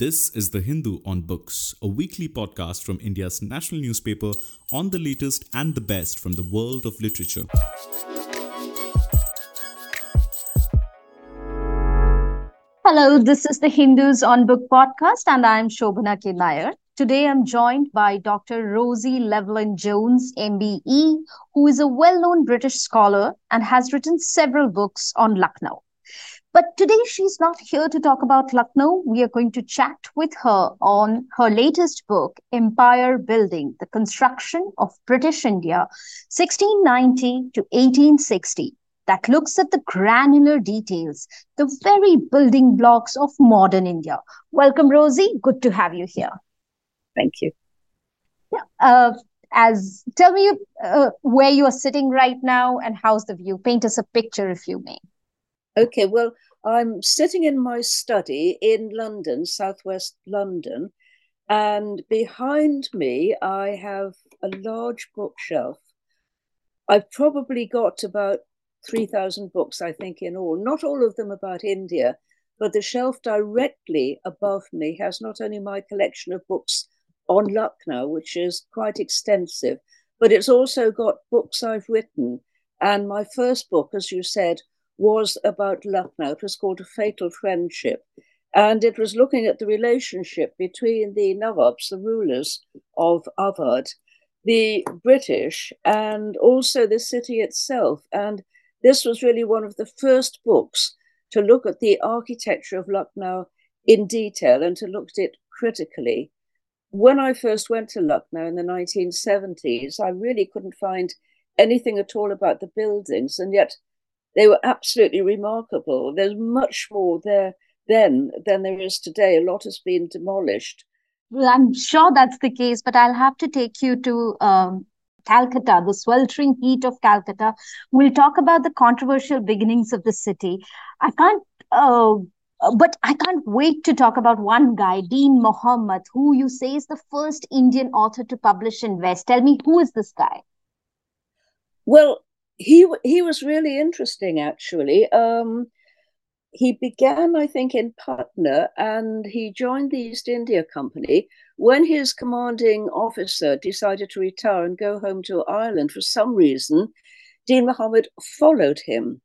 This is The Hindu on Books, a weekly podcast from India's national newspaper on the latest and the best from the world of literature. Hello, this is the Hindus on Book podcast, and I'm Shobhana K. Nair. Today, I'm joined by Dr. Rosie Llewellyn Jones, MBE, who is a well known British scholar and has written several books on Lucknow. But today she's not here to talk about Lucknow. We are going to chat with her on her latest book, Empire Building The Construction of British India, 1690 to 1860, that looks at the granular details, the very building blocks of modern India. Welcome, Rosie. Good to have you here. Thank you. Yeah. Uh, as tell me uh, where you are sitting right now and how's the view. Paint us a picture, if you may. Okay, well, I'm sitting in my study in London, southwest London, and behind me I have a large bookshelf. I've probably got about 3,000 books, I think, in all. Not all of them about India, but the shelf directly above me has not only my collection of books on Lucknow, which is quite extensive, but it's also got books I've written. And my first book, as you said, was about Lucknow. It was called A Fatal Friendship. And it was looking at the relationship between the Nawabs, the rulers of Awadh, the British, and also the city itself. And this was really one of the first books to look at the architecture of Lucknow in detail and to look at it critically. When I first went to Lucknow in the 1970s, I really couldn't find anything at all about the buildings, and yet they were absolutely remarkable. There's much more there then than there is today. A lot has been demolished. Well, I'm sure that's the case, but I'll have to take you to um, Calcutta, the sweltering heat of Calcutta. We'll talk about the controversial beginnings of the city. I can't, uh, but I can't wait to talk about one guy, Dean Mahomed, who you say is the first Indian author to publish in West. Tell me, who is this guy? Well, he he was really interesting actually. Um, he began, I think, in Patna, and he joined the East India Company when his commanding officer decided to retire and go home to Ireland for some reason. Dean Mahomed followed him,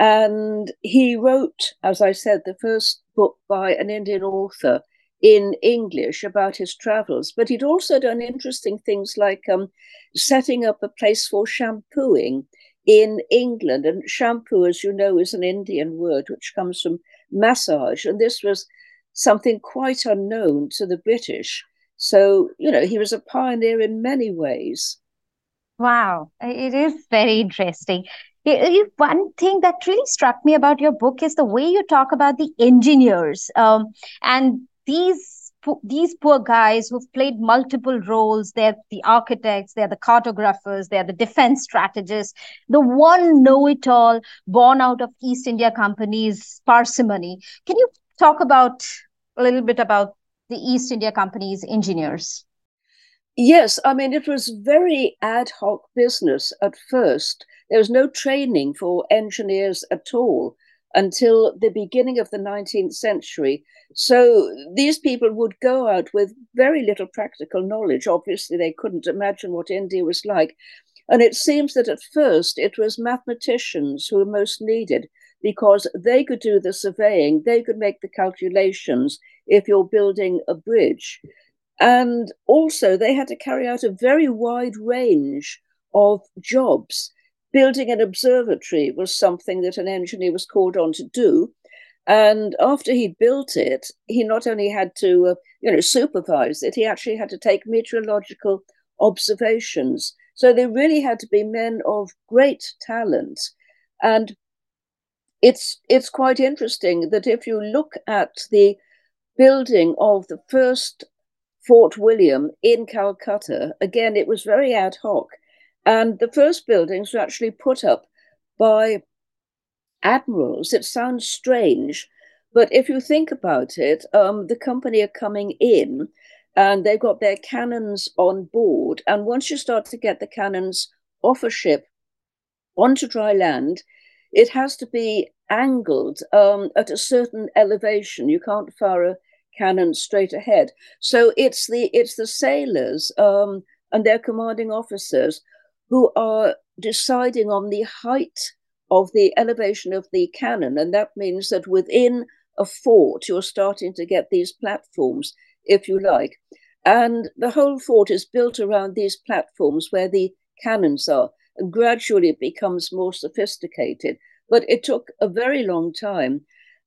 and he wrote, as I said, the first book by an Indian author in English about his travels. But he'd also done interesting things like um, setting up a place for shampooing in England. And shampoo, as you know, is an Indian word which comes from massage. And this was something quite unknown to the British. So, you know, he was a pioneer in many ways. Wow, it is very interesting. One thing that really struck me about your book is the way you talk about the engineers um, and these these poor guys who've played multiple roles they're the architects they're the cartographers they're the defense strategists the one know-it-all born out of east india company's parsimony. Can you talk about a little bit about the east india company's engineers? Yes i mean it was very ad hoc business at first. There was no training for engineers at all until the beginning of the 19th century. So these people would go out with very little practical knowledge. Obviously, they couldn't imagine what India was like. And it seems that at first it was mathematicians who were most needed because they could do the surveying, they could make the calculations if you're building a bridge. And also, they had to carry out a very wide range of jobs building an observatory was something that an engineer was called on to do. And after he built it, he not only had to, uh, you know, supervise it, he actually had to take meteorological observations. So they really had to be men of great talent. And it's it's quite interesting that if you look at the building of the first Fort William in Calcutta, again, it was very ad hoc. And the first buildings were actually put up by admirals. It sounds strange, but if you think about it, um, the company are coming in and they've got their cannons on board. And once you start to get the cannons off a ship onto dry land, it has to be angled um, at a certain elevation. You can't fire a cannon straight ahead. So it's the it's the sailors um, and their commanding officers who are deciding on the height of the elevation of the cannon, and that means that within a fort you're starting to get these platforms, if you like, and the whole fort is built around these platforms where the cannons are, and gradually it becomes more sophisticated. But it took a very long time,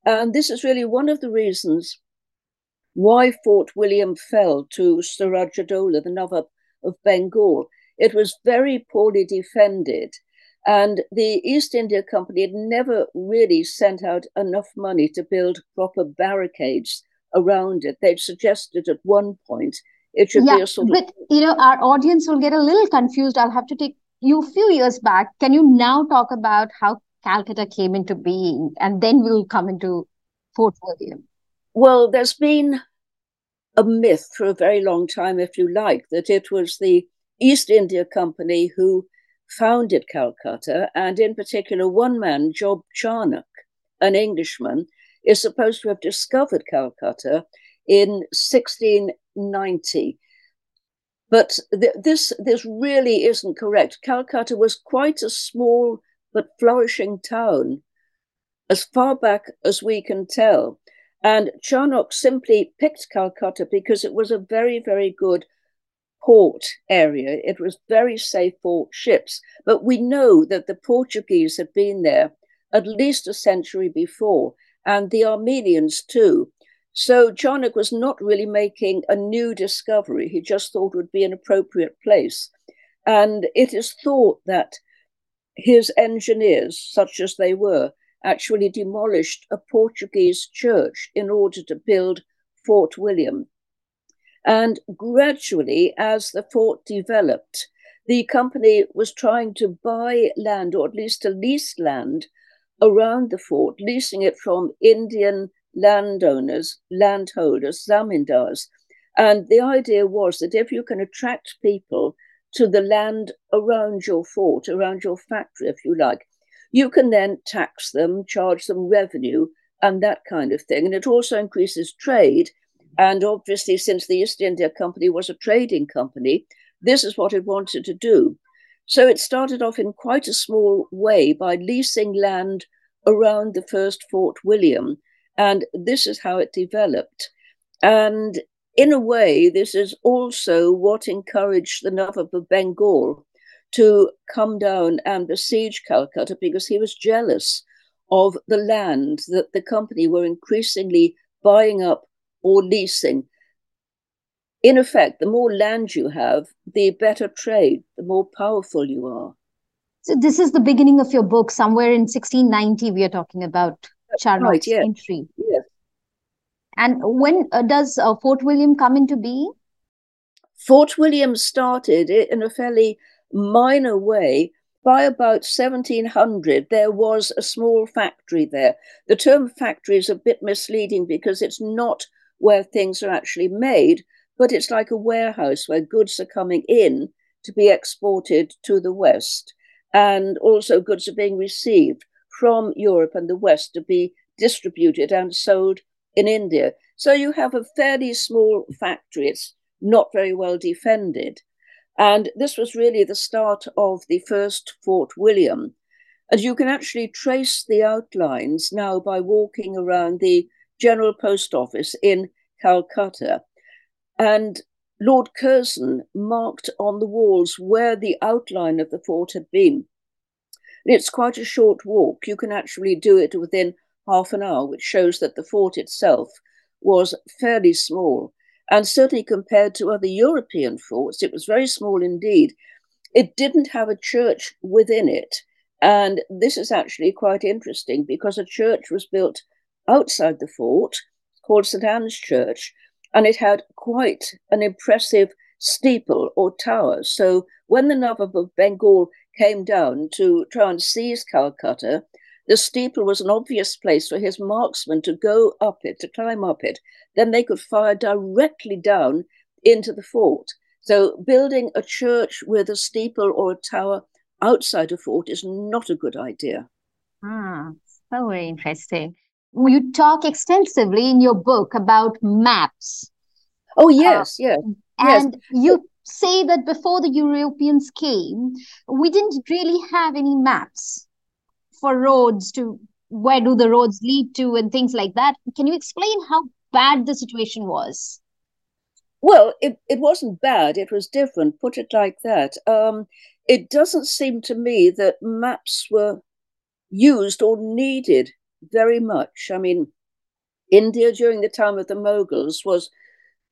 and this is really one of the reasons why Fort William fell to Siraj-ud-Daulah, the Nawab of Bengal. It was very poorly defended, and the East India Company had never really sent out enough money to build proper barricades around it. They'd suggested at one point it should yeah, be a sort but, of. you know, our audience will get a little confused. I'll have to take you a few years back. Can you now talk about how Calcutta came into being, and then we'll come into Fort William? Well, there's been a myth for a very long time, if you like, that it was the East India Company who founded Calcutta, and in particular, one man, Job Charnock, an Englishman, is supposed to have discovered Calcutta in 1690. But th- this this really isn't correct. Calcutta was quite a small but flourishing town, as far back as we can tell. And Charnock simply picked Calcutta because it was a very, very good port area. It was very safe for ships. But we know that the Portuguese had been there at least a century before, and the Armenians too. So Charnock was not really making a new discovery. He just thought it would be an appropriate place. And it is thought that his engineers, such as they were, actually demolished a Portuguese church in order to build Fort William. And gradually, as the fort developed, the company was trying to buy land, or at least to lease land around the fort, leasing it from Indian landowners, landholders, zamindars. And the idea was that if you can attract people to the land around your fort, around your factory, if you like, you can then tax them, charge them revenue, and that kind of thing. And it also increases trade. And obviously, since the East India Company was a trading company, this is what it wanted to do. So it started off in quite a small way by leasing land around the first Fort William. And this is how it developed. And in a way, this is also what encouraged the Nawab of Bengal to come down and besiege Calcutta because he was jealous of the land that the company were increasingly buying up or leasing. In effect, the more land you have, the better trade, the more powerful you are. So this is the beginning of your book. Somewhere in 1690, we are talking about Charnock's right, yes. entry. Yes. And when uh, does uh, Fort William come into being? Fort William started in a fairly minor way. By about 1700, there was a small factory there. The term factory is a bit misleading because it's not where things are actually made, but it's like a warehouse where goods are coming in to be exported to the West. And also, goods are being received from Europe and the West to be distributed and sold in India. So you have a fairly small factory. It's not very well defended. And this was really the start of the first Fort William. And you can actually trace the outlines now by walking around the General Post Office in Calcutta. And Lord Curzon marked on the walls where the outline of the fort had been. It's quite a short walk. You can actually do it within half an hour, which shows that the fort itself was fairly small. And certainly compared to other European forts, it was very small indeed. It didn't have a church within it. And this is actually quite interesting because a church was built outside the fort called St. Anne's Church, and it had quite an impressive steeple or tower. So when the Nawab of Bengal came down to try and seize Calcutta, the steeple was an obvious place for his marksmen to go up it, to climb up it. Then they could fire directly down into the fort. So, building a church with a steeple or a tower outside a fort is not a good idea. Ah, so very interesting. You talk extensively in your book about maps. Oh, yes, uh, yes. And yes. you say that before the Europeans came, we didn't really have any maps for roads to where do the roads lead to and things like that. Can you explain how bad the situation was? Well, it, it wasn't bad. It was different. Put it like that. Um, it doesn't seem to me that maps were used or needed very much. I mean, India during the time of the Mughals was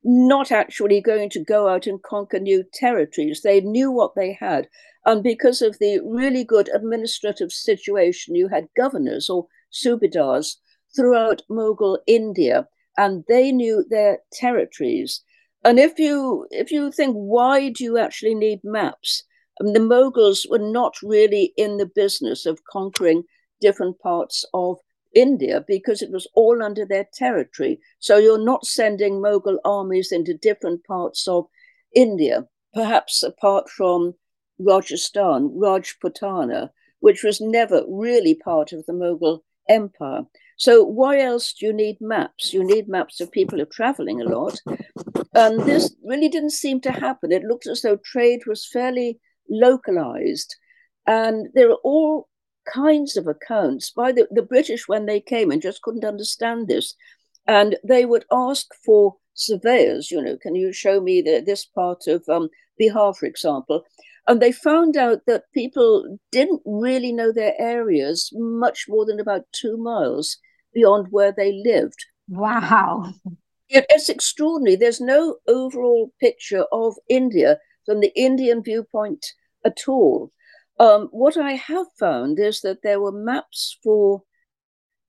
not actually going to go out and conquer new territories. They knew what they had. And because of the really good administrative situation, you had governors or subadars throughout Mughal India, and they knew their territories. And if you if you think why do you actually need maps? I mean, the Mughals were not really in the business of conquering different parts of India because it was all under their territory. So you're not sending Mughal armies into different parts of India, perhaps apart from Rajasthan, Rajputana, which was never really part of the Mughal Empire. So why else do you need maps? You need maps if people who are traveling a lot. And this really didn't seem to happen. It looked as though trade was fairly localized. And there are all kinds of accounts by the, the British when they came and just couldn't understand this. And they would ask for surveyors, you know, can you show me the, this part of um, Bihar, for example? And they found out that people didn't really know their areas much more than about two miles beyond where they lived. Wow. It, it's extraordinary. There's no overall picture of India from the Indian viewpoint at all. Um, what I have found is that there were maps for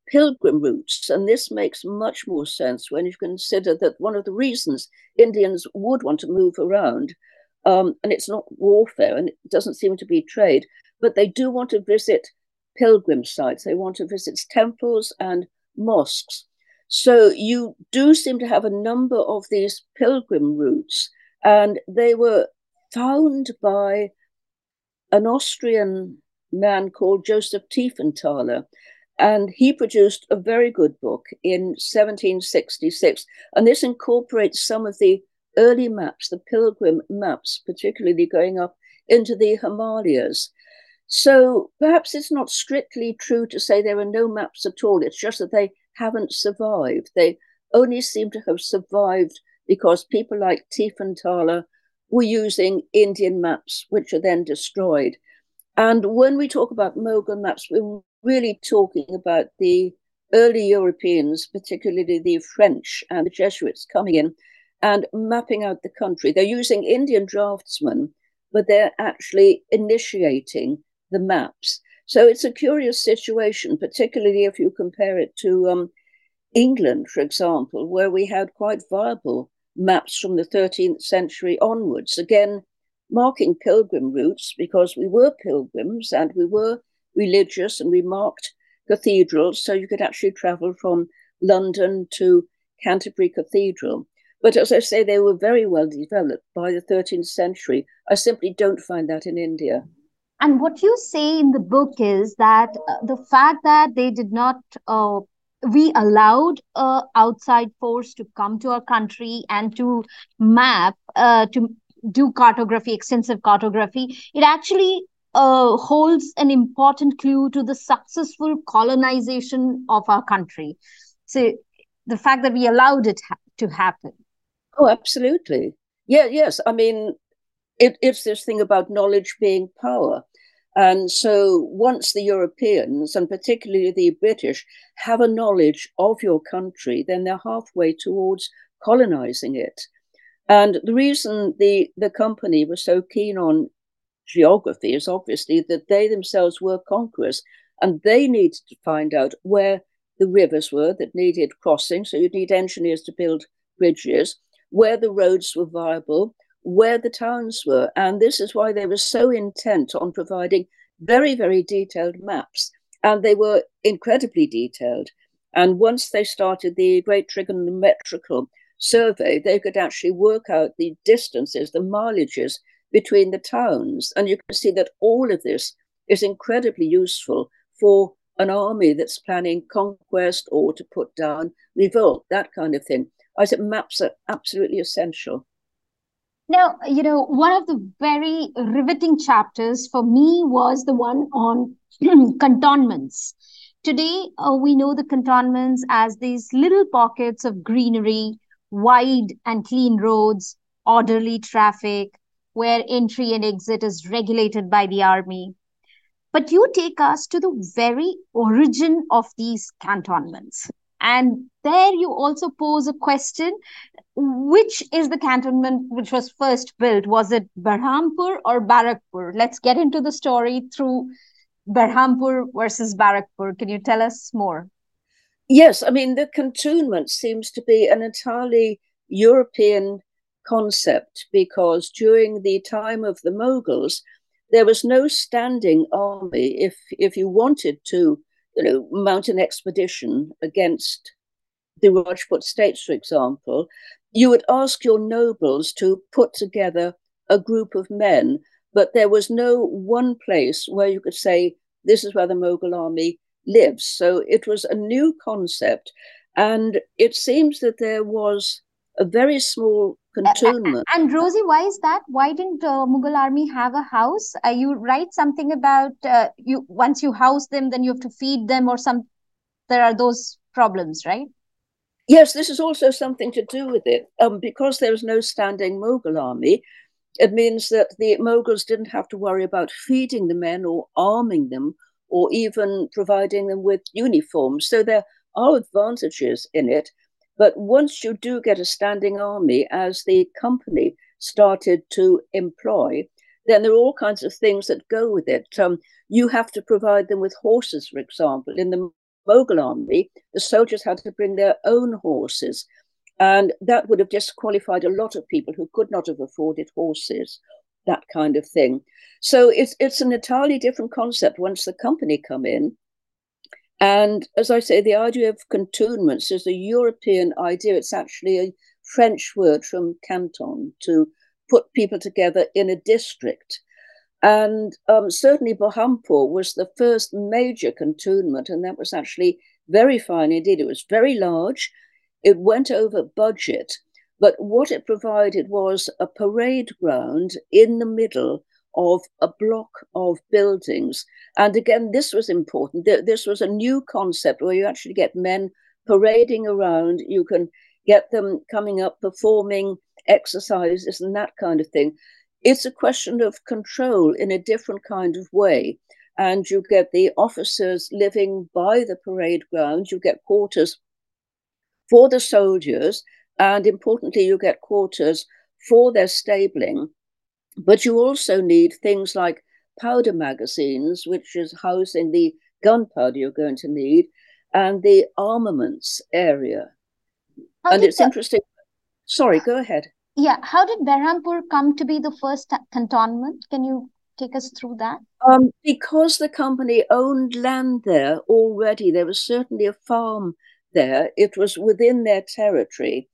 pilgrim routes, and this makes much more sense when you consider that one of the reasons Indians would want to move around, um, and it's not warfare and it doesn't seem to be trade, but they do want to visit pilgrim sites. They want to visit temples and mosques. So you do seem to have a number of these pilgrim routes, and they were found by an Austrian man called Joseph Tiefenthaler. And he produced a very good book in 1766. And this incorporates some of the early maps, the pilgrim maps, particularly going up into the Himalayas. So perhaps it's not strictly true to say there are no maps at all. It's just that they haven't survived. They only seem to have survived because people like Tiefenthaler were using Indian maps, which are then destroyed. And when we talk about Mughal maps, we're really talking about the early Europeans, particularly the French and the Jesuits coming in and mapping out the country. They're using Indian draftsmen, but they're actually initiating the maps. So it's a curious situation, particularly if you compare it to um, England, for example, where we had quite viable maps from the 13th century onwards. Again, marking pilgrim routes because we were pilgrims and we were religious and we marked cathedrals. So you could actually travel from London to Canterbury Cathedral. But as I say, they were very well developed by the 13th century. I simply don't find that in India. And what you say in the book is that uh, the fact that they did not, uh, we allowed uh, outside force to come to our country and to map, uh, to do cartography, extensive cartography, it actually uh, holds an important clue to the successful colonization of our country. So the fact that we allowed it ha- to happen. Oh, absolutely. Yeah, yes. I mean, it, it's this thing about knowledge being power. And so once the Europeans, and particularly the British, have a knowledge of your country, then they're halfway towards colonizing it. And the reason the, the company was so keen on geography is obviously that they themselves were conquerors and they needed to find out where the rivers were that needed crossing. So you'd need engineers to build bridges, where the roads were viable, where the towns were. And this is why they were so intent on providing very, very detailed maps. And they were incredibly detailed. And once they started the great trigonometrical survey, they could actually work out the distances, the mileages between the towns. And you can see that all of this is incredibly useful for an army that's planning conquest or to put down revolt, that kind of thing. I said maps are absolutely essential. Now, you know, one of the very riveting chapters for me was the one on cantonments. Today, uh, we know the cantonments as these little pockets of greenery, wide and clean roads, orderly traffic, where entry and exit is regulated by the army. But you take us to the very origin of these cantonments. And there you also pose a question which is the cantonment which was first built? Was it Berhampur or Barakpur? Let's get into the story through Berhampur versus Barakpur. Can you tell us more? Yes, I mean, the cantonment seems to be an entirely European concept because during the time of the Mughals, there was no standing army. If if you wanted to, you know, mount an expedition against the Rajput states, for example, you would ask your nobles to put together a group of men, but there was no one place where you could say, this is where the Mughal army lives. So it was a new concept. And it seems that there was a very small cantonment. And Rosie, why is that? Why didn't uh, Mughal army have a house? Uh, you write something about uh, you once you house them, then you have to feed them, or some. There are those problems, right? Yes, this is also something to do with it. Um, because there was no standing Mughal army, it means that the Mughals didn't have to worry about feeding the men or arming them or even providing them with uniforms. So there are advantages in it. But once you do get a standing army, as the company started to employ, then there are all kinds of things that go with it. Um, you have to provide them with horses, for example. In the Mughal army, the soldiers had to bring their own horses. And that would have disqualified a lot of people who could not have afforded horses, that kind of thing. So it's it's an entirely different concept once the company come in. And as I say, the idea of cantonments is a European idea. It's actually a French word from canton to put people together in a district. And um, certainly Berhampur was the first major cantonment, and that was actually very fine indeed. It was very large, it went over budget, but what it provided was a parade ground in the middle of a block of buildings. And again, this was important. This was a new concept where you actually get men parading around. You can get them coming up performing exercises and that kind of thing it's a question of control in a different kind of way. And you get the officers living by the parade ground, you get quarters for the soldiers, and importantly, you get quarters for their stabling. But you also need things like powder magazines, which is housing the gunpowder you're going to need, and the armaments area. How and it's that... interesting. Sorry, go ahead. Yeah how did berhampur come to be the first cantonment? Can you take us through that? Um, because the company owned land there already there was certainly a farm there. It was within their territory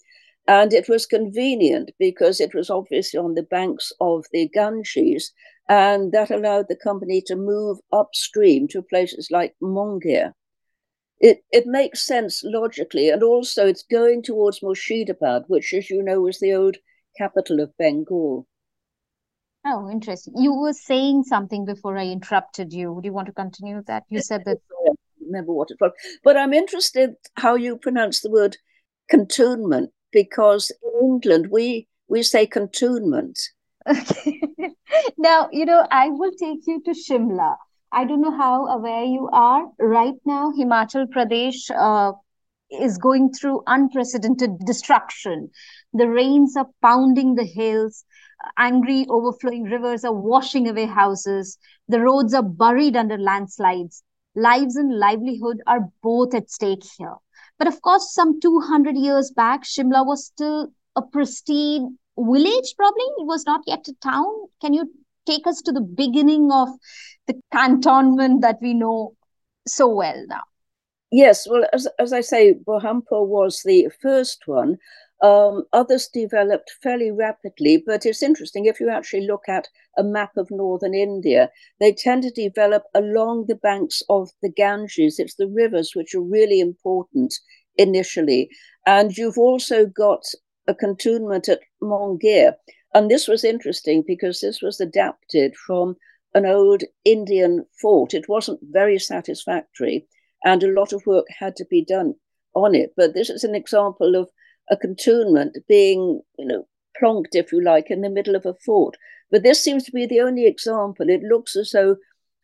and it was convenient because it was obviously on the banks of the Ganges, and that allowed the company to move upstream to places like Mongir. It, it makes sense logically, and also it's going towards Murshidabad, which, as you know, was the old capital of Bengal. Oh, interesting. You were saying something before I interrupted you. Do you want to continue that? You said that. remember what it was. But I'm interested how you pronounce the word cantonment because in England we we say cantonment. Okay. now, you know, I will take you to Shimla. I don't know how aware you are. Right now, Himachal Pradesh uh, is going through unprecedented destruction. The rains are pounding the hills. Angry, overflowing rivers are washing away houses. The roads are buried under landslides. Lives and livelihood are both at stake here. But of course, some 200 years back, Shimla was still a pristine village, probably. It was not yet a town. Can you take us to the beginning of the cantonment that we know so well now? Yes, well, as, as I say, Berhampur was the first one. Um, others developed fairly rapidly, but it's interesting if you actually look at a map of northern India, they tend to develop along the banks of the Ganges. It's the rivers which are really important initially. And you've also got a cantonment at Mongir. And this was interesting because this was adapted from an old Indian fort. It wasn't very satisfactory, and a lot of work had to be done on it. But this is an example of a cantonment being, you know, plonked, if you like, in the middle of a fort. But this seems to be the only example. It looks as though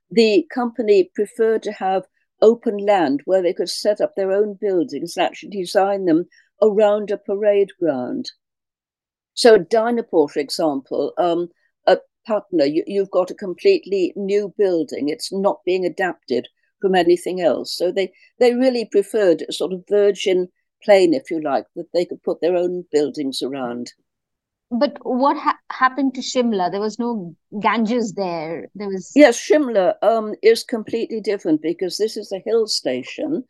the company preferred to have open land where they could set up their own buildings and actually design them around a parade ground. So, Dynapore, for example, um, at you, have got a completely new building. It's not being adapted from anything else. So, they, they really preferred a sort of virgin plain, if you like, that they could put their own buildings around. But what ha- happened to Shimla? There was no Ganges there. There was yes, Shimla um, is completely different because this is a hill station.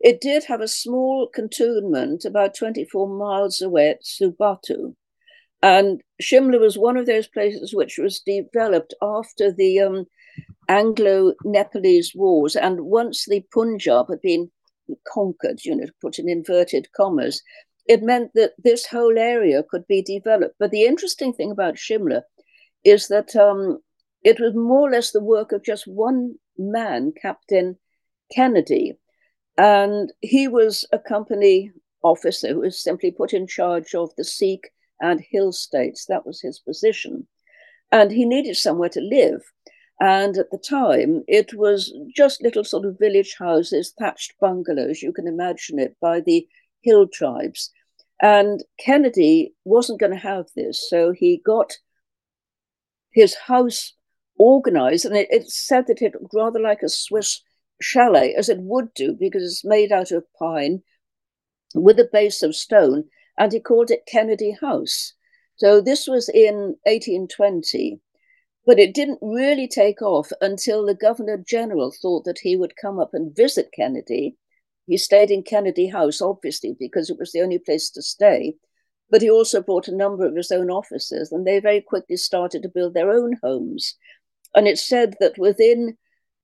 It did have a small cantonment about 24 miles away at Subatu. And Shimla was one of those places which was developed after the um, Anglo Nepalese Wars. And once the Punjab had been conquered, you know, to put in inverted commas, it meant that this whole area could be developed. But the interesting thing about Shimla is that um, it was more or less the work of just one man, Captain Kennedy. And he was a company officer who was simply put in charge of the Sikh and hill states. That was his position. And he needed somewhere to live. And at the time, it was just little sort of village houses, thatched bungalows, you can imagine it, by the hill tribes. And Kennedy wasn't going to have this. So he got his house organized, and it, it said that it looked rather like a Swiss chalet, as it would do, because it's made out of pine with a base of stone, and he called it Kennedy House. So this was in 1820. But it didn't really take off until the Governor General thought that he would come up and visit Kennedy. He stayed in Kennedy House, obviously, because it was the only place to stay. But he also brought a number of his own officers, and they very quickly started to build their own homes. And it's said that within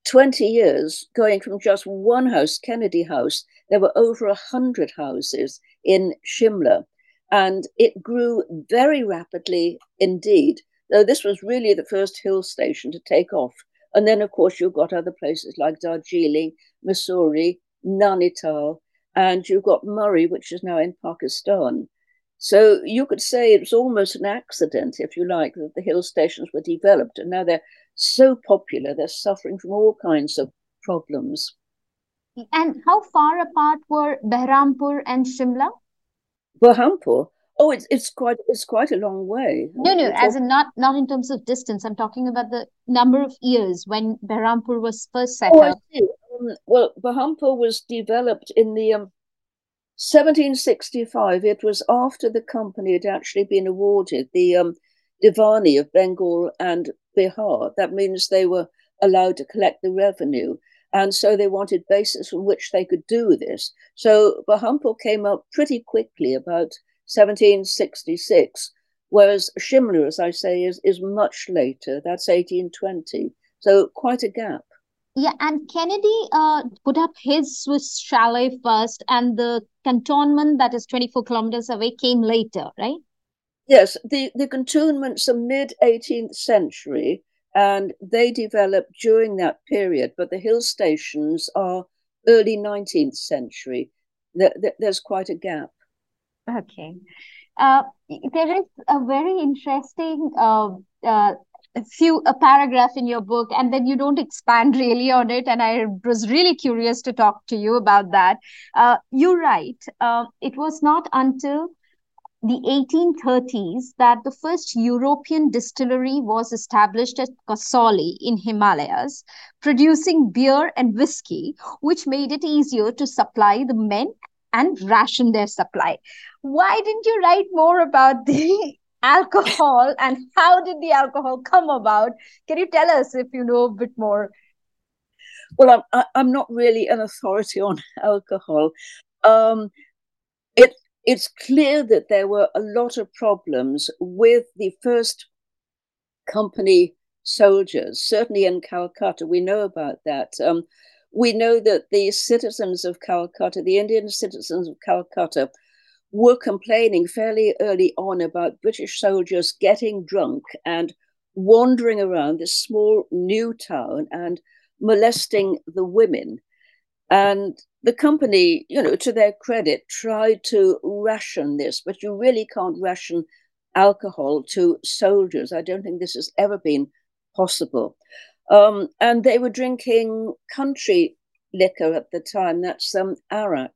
20 years, going from just one house, Kennedy House, there were over 100 houses in Shimla. And it grew very rapidly indeed though this was really the first hill station to take off. And then, of course, you've got other places like Darjeeling, Mussoorie, Nainital, and you've got Murree, which is now in Pakistan. So you could say it was almost an accident, if you like, that the hill stations were developed. And now they're so popular, they're suffering from all kinds of problems. And how far apart were Behrampur and Shimla? Berhampur Oh, it's it's quite it's quite a long way. No, no, as in not not in terms of distance. I'm talking about the number of years when Behrampur was first set oh, up. Um, well, Behrampur was developed in the um, 1765. It was after the company had actually been awarded the um, Divani of Bengal and Bihar. That means they were allowed to collect the revenue. And so they wanted bases from which they could do this. So Behrampur came up pretty quickly, about 1766, whereas Shimla, as I say, is, is much later. That's 1820. So quite a gap. Yeah, and Kennedy uh, put up his Swiss chalet first, and the cantonment that is 24 kilometers away came later, right? Yes, the, the cantonments are mid 18th century, and they developed during that period, but the hill stations are early 19th century. There, there, there's quite a gap. Okay. Uh, there is a very interesting uh, uh, few a paragraph in your book, and then you don't expand really on it. And I was really curious to talk to you about that. Uh, you write, uh, it was not until the 1830s that the first European distillery was established at Kasauli in Himalayas, producing beer and whiskey, which made it easier to supply the men and ration their supply. Why didn't you write more about the alcohol and how did the alcohol come about? Can you tell us if you know a bit more? Well, I'm I'm not really an authority on alcohol. Um, it it's clear that there were a lot of problems with the first company soldiers, certainly in Calcutta. We know about that. Um, we know that the citizens of Calcutta, the Indian citizens of Calcutta, were complaining fairly early on about British soldiers getting drunk and wandering around this small new town and molesting the women. And the company, you know, to their credit, tried to ration this, but you really can't ration alcohol to soldiers. I don't think this has ever been possible. Um, and they were drinking country liquor at the time. That's some um, arak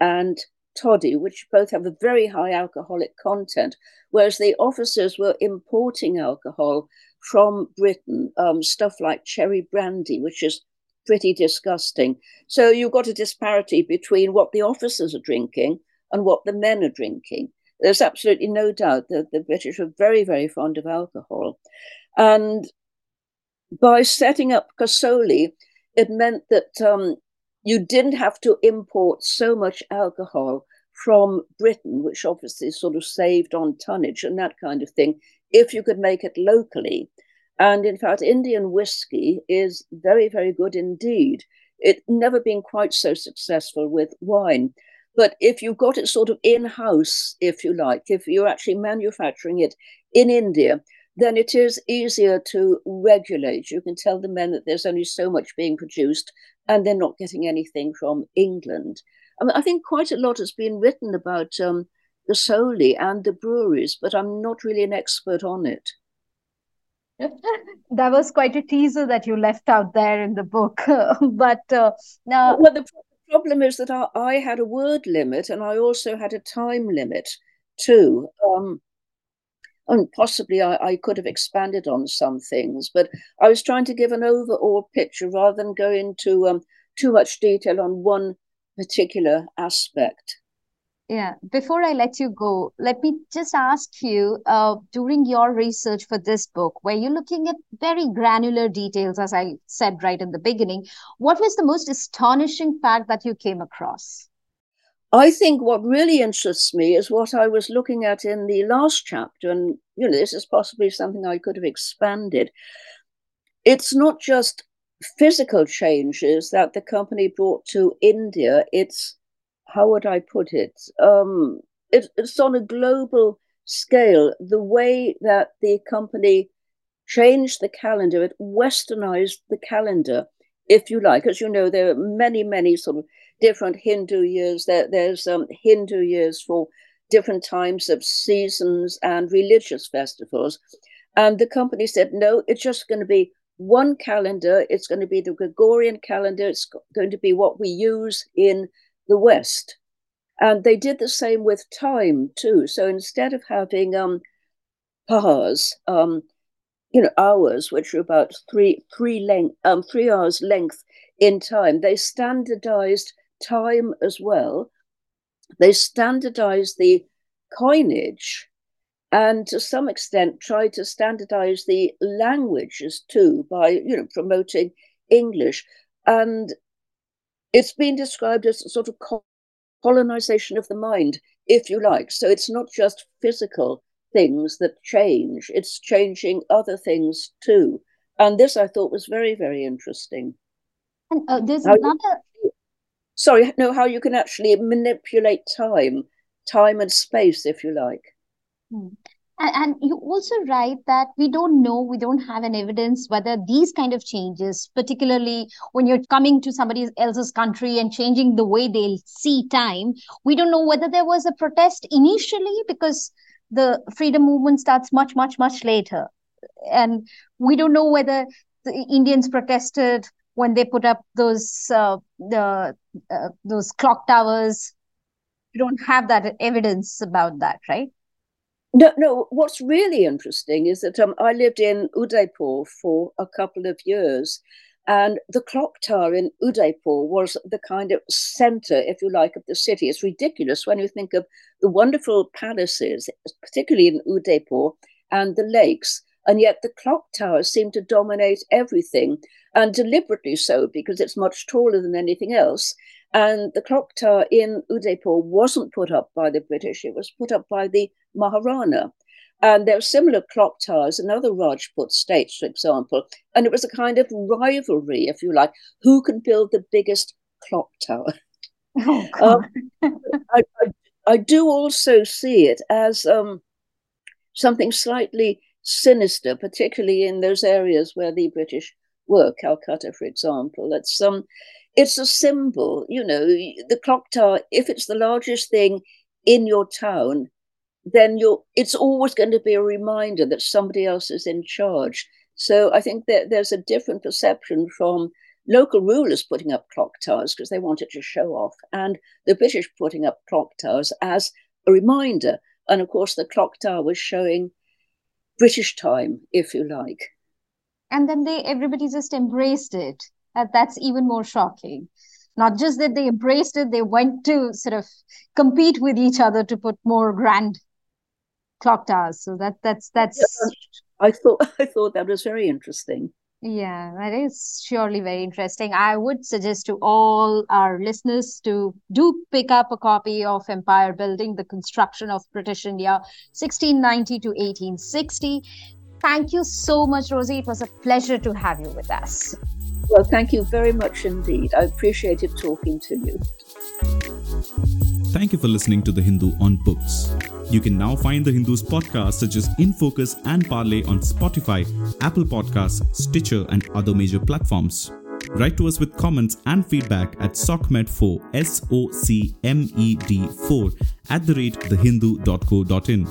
and toddy, which both have a very high alcoholic content, whereas the officers were importing alcohol from Britain, um, stuff like cherry brandy, which is pretty disgusting. So you've got a disparity between what the officers are drinking and what the men are drinking. There's absolutely no doubt that the British are very, very fond of alcohol. And by setting up Kasauli, it meant that um, you didn't have to import so much alcohol from Britain, which obviously sort of saved on tonnage and that kind of thing, if you could make it locally. And in fact, Indian whiskey is very, very good indeed. It's never been quite so successful with wine. But if you've got it sort of in house, if you like, if you're actually manufacturing it in India, then it is easier to regulate. You can tell the men that there's only so much being produced and they're not getting anything from England. I, mean, I think quite a lot has been written about um, Kasauli and the breweries, but I'm not really an expert on it. that was quite a teaser that you left out there in the book. but uh, now. Well, the problem is that I, I, had a word limit and I also had a time limit too. Um, and possibly I, I, could have expanded on some things, but I was trying to give an overall picture rather than go into um, too much detail on one particular aspect. Yeah, before I let you go, let me just ask you uh, during your research for this book, where you're looking at very granular details, as I said right in the beginning, what was the most astonishing fact that you came across? I think what really interests me is what I was looking at in the last chapter, and you know, this is possibly something I could have expanded. It's not just physical changes that the company brought to India, it's how would I put it? Um, it it's on a global scale. The way that the company changed the calendar, it westernized the calendar, if you like. As you know, there are many, many sort of different Hindu years. There, there's um, Hindu years for different times of seasons and religious festivals. And the company said, no, it's just going to be one calendar. It's going to be the Gregorian calendar. It's going to be what we use in the West. And they did the same with time too. So instead of having um, pahars, um, you know, hours, which are about three three length um, three hours length in time, they standardized time as well. They standardized the coinage and to some extent tried to standardize the languages too by you know promoting English. And it's been described as a sort of colonization of the mind, if you like. So it's not just physical things that change, it's changing other things too. And this I thought was very, very interesting. And uh, there's how another. Sorry, no, how you can actually manipulate time, time and space, if you like. Hmm. And, you also write that we don't know, we don't have an evidence whether these kind of changes, particularly when you're coming to somebody else's country and changing the way they see time, we don't know whether there was a protest initially because the freedom movement starts much, much, much later. And we don't know whether the Indians protested when they put up those uh, the uh, those clock towers. you don't have that evidence about that, right? No, no. What's really interesting is that um, I lived in Udaipur for a couple of years, and the clock tower in Udaipur was the kind of center, if you like, of the city. It's ridiculous when you think of the wonderful palaces, particularly in Udaipur, and the lakes. And yet the clock tower seemed to dominate everything, and deliberately so, because it's much taller than anything else. And the clock tower in Udaipur wasn't put up by the British, it was put up by the Maharana. And there are similar clock towers in other Rajput states, for example. And it was a kind of rivalry, if you like, who can build the biggest clock tower. Oh, um, I, I, I, do also see it as um, something slightly sinister, particularly in those areas where the British were, Calcutta, for example. It's um, it's a symbol, you know, the clock tower. If it's the largest thing in your town, then you're it's always going to be a reminder that somebody else is in charge. So I think that there's a different perception from local rulers putting up clock towers because they wanted to show off, and the British putting up clock towers as a reminder. And of course, the clock tower was showing British time, if you like. And then they everybody just embraced it. That's even more shocking. Not just that they embraced it, they went to sort of compete with each other to put more grand clock towers. So that that's that's. I thought I thought that was very interesting. Yeah, that is surely very interesting. I would suggest to all our listeners to do pick up a copy of Empire Building, the construction of British India, 1690 to 1860. Thank you so much, Rosie. It was a pleasure to have you with us. Well, thank you very much indeed. I appreciated talking to you. Thank you for listening to The Hindu on Books. You can now find The Hindu's podcasts such as In Focus and Parley on Spotify, Apple Podcasts, Stitcher, and other major platforms. Write to us with comments and feedback at socmed4, S O C M E D 4, at the rate thehindu.co.in.